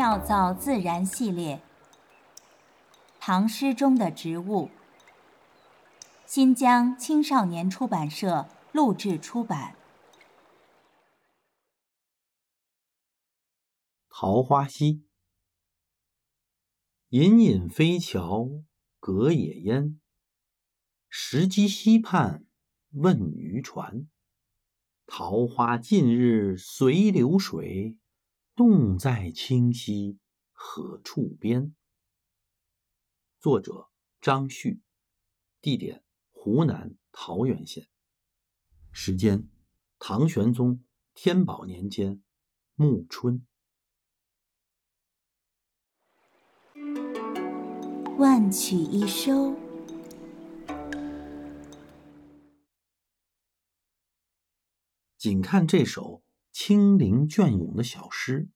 妙造自然系列，唐诗中的植物。新疆青少年出版社录制出版。桃花溪，隐隐飞桥隔野烟，石矶溪畔问渔船。桃花尽日随流水，洞在清溪何处边？作者张旭，地点湖南桃源县，时间唐玄宗天宝年间暮春。万曲一收。仅看这首清灵隽永的小诗，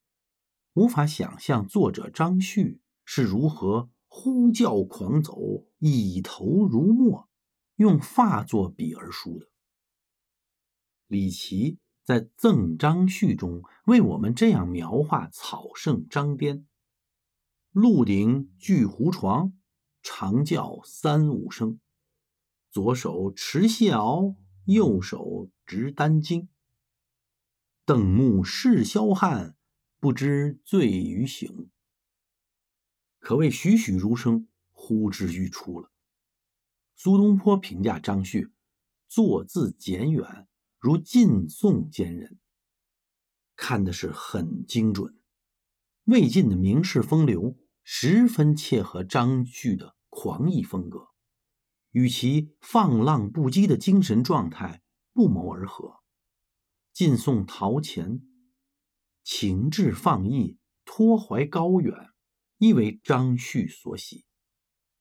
无法想象作者张旭是如何呼叫狂走、以头如墨，用发作笔而书的。李琦在《赠张旭》中为我们这样描画草圣张颠：鹿顶巨狐床，长叫三五声，左手持蟹螯，右手执丹经。瞪目视霄汉，不知醉与醒。可谓栩栩如生，呼之欲出了。苏东坡评价张旭，作字简远，如晋宋间人，看的是很精准。魏晋的名士风流，十分切合张旭的狂逸风格，与其放浪不羁的精神状态不谋而合。晋宋陶潜，情志放逸，托怀高远，亦为张旭所喜。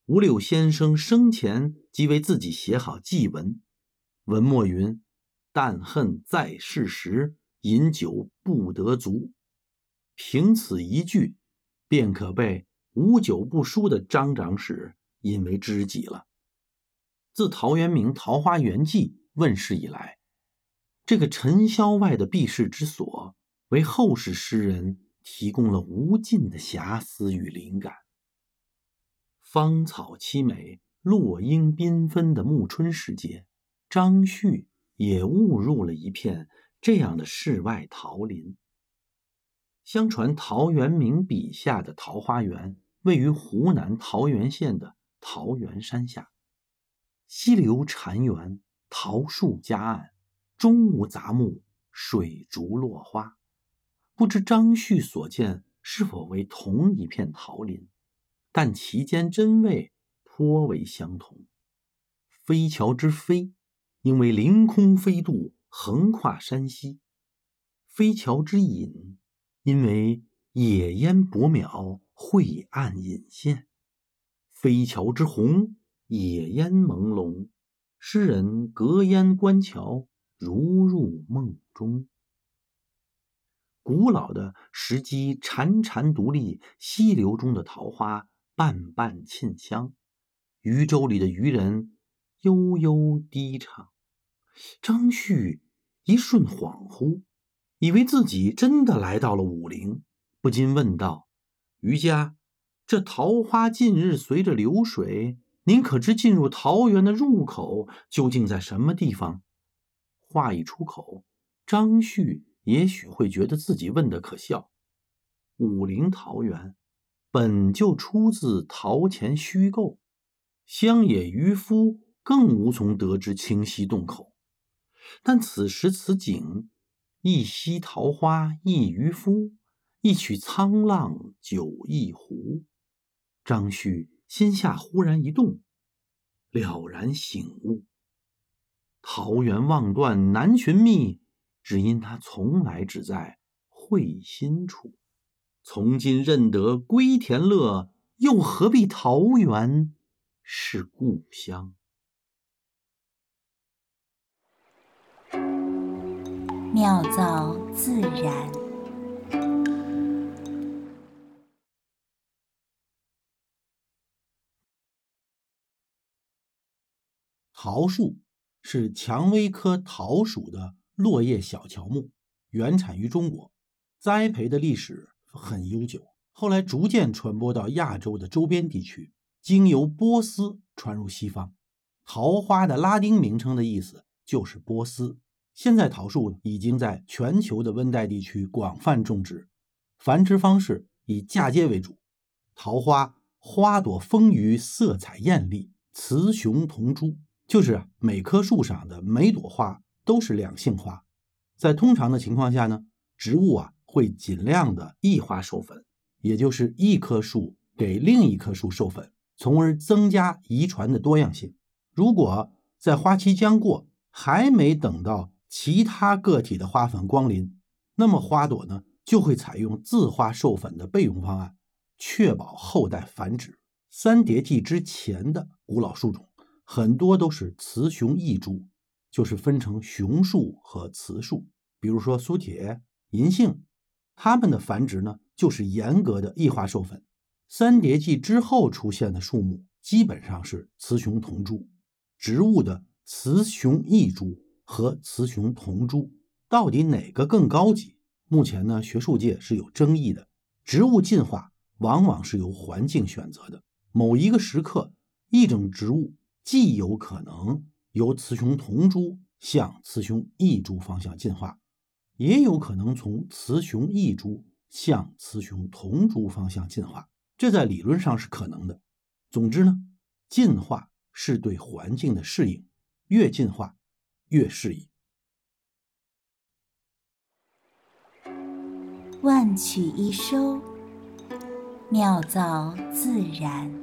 五柳先生生前即为自己写好祭文，文末云：“但恨在世时饮酒不得足。”凭此一句，便可被无酒不书的张长史引为知己了。自陶渊明《桃花源记》问世以来。这个尘嚣外的避世之所，为后世诗人提供了无尽的遐思与灵感。芳草凄美、落英缤纷的暮春时节，张旭也误入了一片这样的世外桃林。相传陶渊明笔下的桃花源位于湖南桃源县的桃源山下，溪流潺湲，桃树夹岸。中无杂木，水竹落花，不知张旭所见是否为同一片桃林，但其间真味颇为相同。飞桥之飞，因为凌空飞渡，横跨山溪；飞桥之隐，因为野烟薄渺，晦暗隐现；飞桥之红，野烟朦胧，诗人隔烟观桥。如入梦中，古老的石矶潺潺独立，溪流中的桃花瓣瓣沁香，渔舟里的渔人悠悠低唱。张旭一瞬恍惚，以为自己真的来到了武陵，不禁问道：“渔家，这桃花近日随着流水，您可知进入桃源的入口究竟在什么地方？”话一出口，张旭也许会觉得自己问的可笑。武陵桃源本就出自陶潜虚构，乡野渔夫更无从得知清溪洞口。但此时此景，一溪桃花一渔夫，一曲沧浪酒一壶，张旭心下忽然一动，了然醒悟。桃源望断难寻觅，只因他从来只在会心处。从今认得归田乐，又何必桃源是故乡？妙造自然，桃树。是蔷薇科桃属的落叶小乔木，原产于中国，栽培的历史很悠久。后来逐渐传播到亚洲的周边地区，经由波斯传入西方。桃花的拉丁名称的意思就是波斯。现在桃树已经在全球的温带地区广泛种植，繁殖方式以嫁接为主。桃花花朵丰腴，色彩艳丽，雌雄同株，就是每棵树上的每朵花都是两性花。在通常的情况下呢，植物啊会尽量的异花授粉，也就是一棵树给另一棵树授粉，从而增加遗传的多样性。如果在花期将过，还没等到其他个体的花粉光临，那么花朵呢就会采用自花授粉的备用方案，确保后代繁殖。三叠纪之前的古老树种，很多都是雌雄异株，就是分成雄树和雌树。比如说苏铁、银杏，它们的繁殖呢就是严格的异花授粉。三叠纪之后出现的树木，基本上是雌雄同株。植物的雌雄异株和雌雄同株到底哪个更高级？目前呢，学术界是有争议的。植物进化往往是由环境选择的，某一个时刻，一种植物既有可能由雌雄同株向雌雄异株方向进化，也有可能从雌雄异株向雌雄同株方向进化，这在理论上是可能的。总之呢，进化。是对环境的适应，越进化越适宜。万曲一收，妙造自然。